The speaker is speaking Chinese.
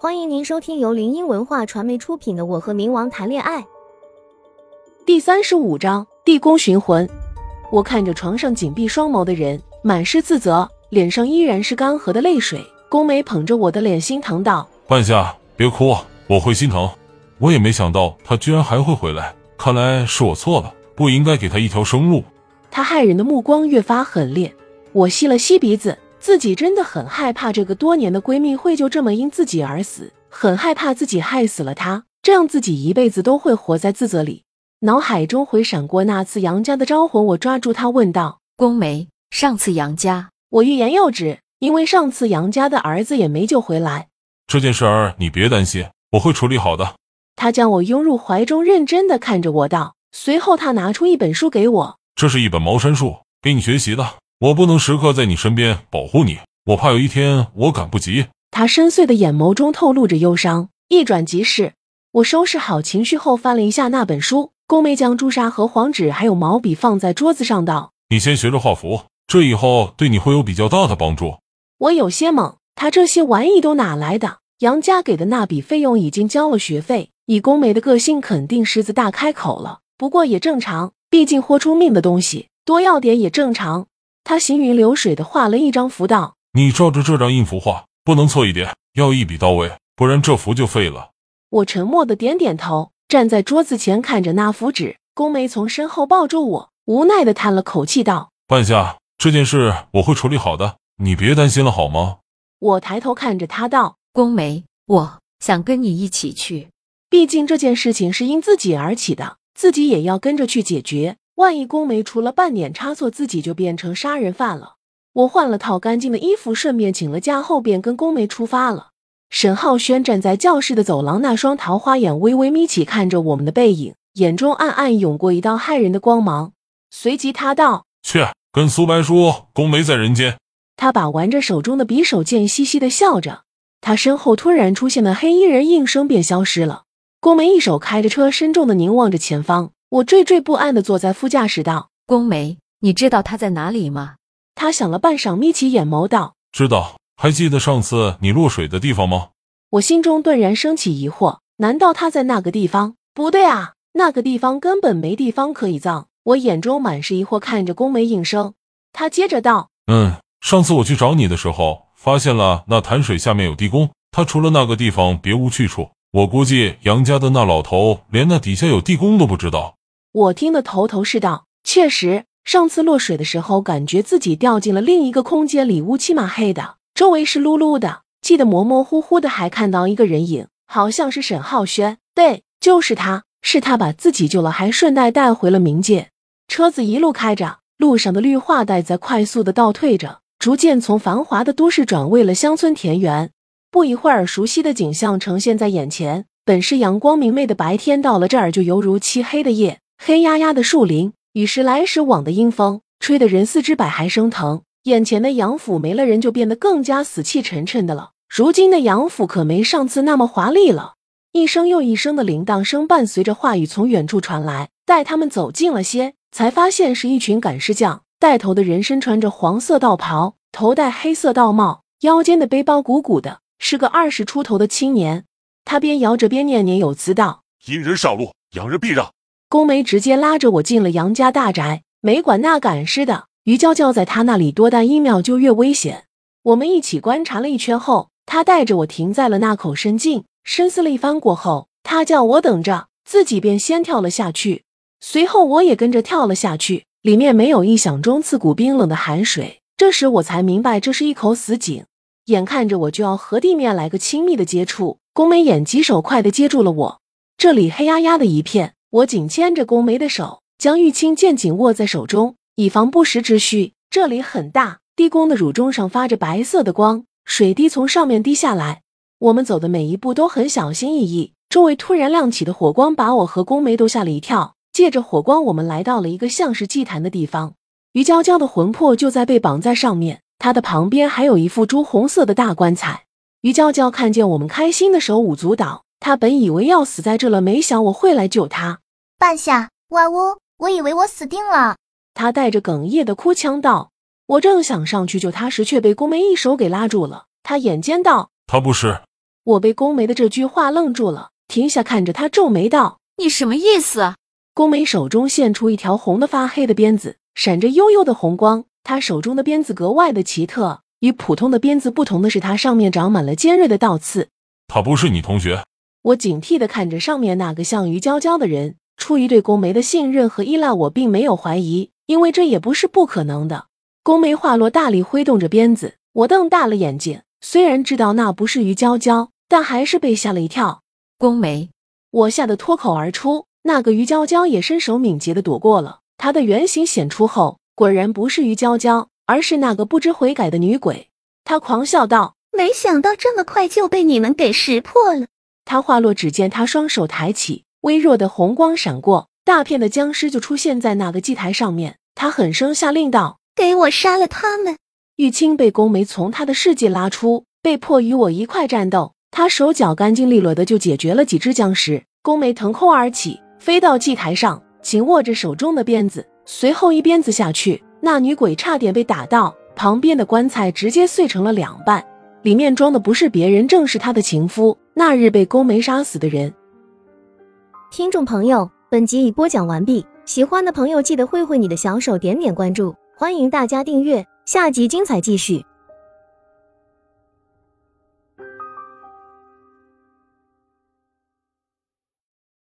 欢迎您收听由林音文化传媒出品的《我和冥王谈恋爱》第三十五章地宫寻魂。我看着床上紧闭双眸的人，满是自责，脸上依然是干涸的泪水。宫梅捧着我的脸，心疼道：“半夏，别哭，我会心疼。我也没想到他居然还会回来，看来是我错了，不应该给他一条生路。”他骇人的目光越发狠烈。我吸了吸鼻子。自己真的很害怕，这个多年的闺蜜会就这么因自己而死，很害怕自己害死了她，这样自己一辈子都会活在自责里。脑海中回闪过那次杨家的招魂，我抓住她问道：“宫梅，上次杨家……”我欲言又止，因为上次杨家的儿子也没救回来。这件事儿你别担心，我会处理好的。他将我拥入怀中，认真的看着我道。随后他拿出一本书给我，这是一本茅山术，给你学习的。我不能时刻在你身边保护你，我怕有一天我赶不及。他深邃的眼眸中透露着忧伤，一转即逝。我收拾好情绪后，翻了一下那本书。宫梅将朱砂和黄纸还有毛笔放在桌子上，道：“你先学着画符，这以后对你会有比较大的帮助。”我有些懵，他这些玩意都哪来的？杨家给的那笔费用已经交了学费，以宫梅的个性，肯定狮子大开口了。不过也正常，毕竟豁出命的东西，多要点也正常。他行云流水的画了一张符，道：“你照着这张印符画，不能错一点，要一笔到位，不然这符就废了。”我沉默的点点头，站在桌子前看着那符纸。宫梅从身后抱住我，无奈的叹了口气，道：“半夏，这件事我会处理好的，你别担心了，好吗？”我抬头看着他，道：“宫梅，我想跟你一起去，毕竟这件事情是因自己而起的，自己也要跟着去解决。”万一宫梅出了半点差错，自己就变成杀人犯了。我换了套干净的衣服，顺便请了假后，便跟宫梅出发了。沈浩轩站在教室的走廊，那双桃花眼微微眯起，看着我们的背影，眼中暗暗涌过一道骇人的光芒。随即他道：“去跟苏白说，宫梅在人间。”他把玩着手中的匕首剑，嘻嘻的笑着。他身后突然出现的黑衣人应声便消失了。宫梅一手开着车，深重的凝望着前方。我惴惴不安地坐在副驾驶道：“宫梅，你知道他在哪里吗？”他想了半晌，眯起眼眸道：“知道。还记得上次你落水的地方吗？”我心中顿然升起疑惑：难道他在那个地方？不对啊，那个地方根本没地方可以葬。我眼中满是疑惑，看着宫梅应声。他接着道：“嗯，上次我去找你的时候，发现了那潭水下面有地宫，他除了那个地方别无去处。我估计杨家的那老头连那底下有地宫都不知道。”我听得头头是道，确实，上次落水的时候，感觉自己掉进了另一个空间里，乌漆嘛黑的，周围是噜噜的，记得模模糊糊的，还看到一个人影，好像是沈浩轩，对，就是他，是他把自己救了，还顺带带回了冥界。车子一路开着，路上的绿化带在快速的倒退着，逐渐从繁华的都市转为了乡村田园。不一会儿，熟悉的景象呈现在眼前，本是阳光明媚的白天，到了这儿就犹如漆黑的夜。黑压压的树林，与时来时往的阴风，吹得人四肢百骸生疼。眼前的杨府没了人，就变得更加死气沉沉的了。如今的杨府可没上次那么华丽了。一声又一声的铃铛声伴随着话语从远处传来。待他们走近了些，才发现是一群赶尸匠。带头的人身穿着黄色道袍，头戴黑色道帽，腰间的背包鼓鼓的，是个二十出头的青年。他边摇着边念念有词道：“阴人上路，阳人避让。”宫梅直接拉着我进了杨家大宅，没管那赶尸的于娇娇，在他那里多待一秒就越危险。我们一起观察了一圈后，他带着我停在了那口深井，深思了一番过后，他叫我等着，自己便先跳了下去。随后我也跟着跳了下去，里面没有意想中刺骨冰冷的寒水。这时我才明白，这是一口死井。眼看着我就要和地面来个亲密的接触，宫梅眼疾手快的接住了我。这里黑压压的一片。我紧牵着宫梅的手，将玉清剑紧握在手中，以防不时之需。这里很大，地宫的乳中上发着白色的光，水滴从上面滴下来。我们走的每一步都很小心翼翼。周围突然亮起的火光把我和宫梅都吓了一跳。借着火光，我们来到了一个像是祭坛的地方。于娇娇的魂魄就在被绑在上面，她的旁边还有一副朱红色的大棺材。于娇娇看见我们，开心的手舞足蹈。他本以为要死在这了，没想我会来救他。半夏，哇呜！我以为我死定了。他带着哽咽的哭腔道：“我正想上去救他时，却被宫梅一手给拉住了。他眼尖道：他不是。”我被宫梅的这句话愣住了，停下看着他，皱眉道你什么意思？：“宫梅手中现出一条红的发黑的鞭子，闪着幽幽的红光。她手中的鞭子格外的奇特，与普通的鞭子不同的是，它上面长满了尖锐的倒刺。他不是你同学，我警惕地看着上面那个像于娇娇的人，出于对宫梅的信任和依赖，我并没有怀疑，因为这也不是不可能的。宫梅话落，大力挥动着鞭子，我瞪大了眼睛。虽然知道那不是于娇娇，但还是被吓了一跳。宫梅，我吓得脱口而出，那个于娇娇也身手敏捷地躲过了。她的原形显出后，果然不是于娇娇，而是那个不知悔改的女鬼。她狂笑道。没想到这么快就被你们给识破了。他话落，只见他双手抬起，微弱的红光闪过，大片的僵尸就出现在那个祭台上面。他狠声下令道给我杀了他们！：“玉清被宫梅从他的世界拉出，被迫与我一块战斗。他手脚干净利落的就解决了几只僵尸。宫梅腾空而起，飞到祭台上，紧握着手中的鞭子，随后一鞭子下去，那女鬼差点被打到，旁边的棺材直接碎成了两半。里面装的不是别人，正是他的情夫，那日被宫梅杀死的人。听众朋友，本集已播讲完毕，喜欢的朋友记得挥挥你的小手，点点关注，欢迎大家订阅，下集精彩继续。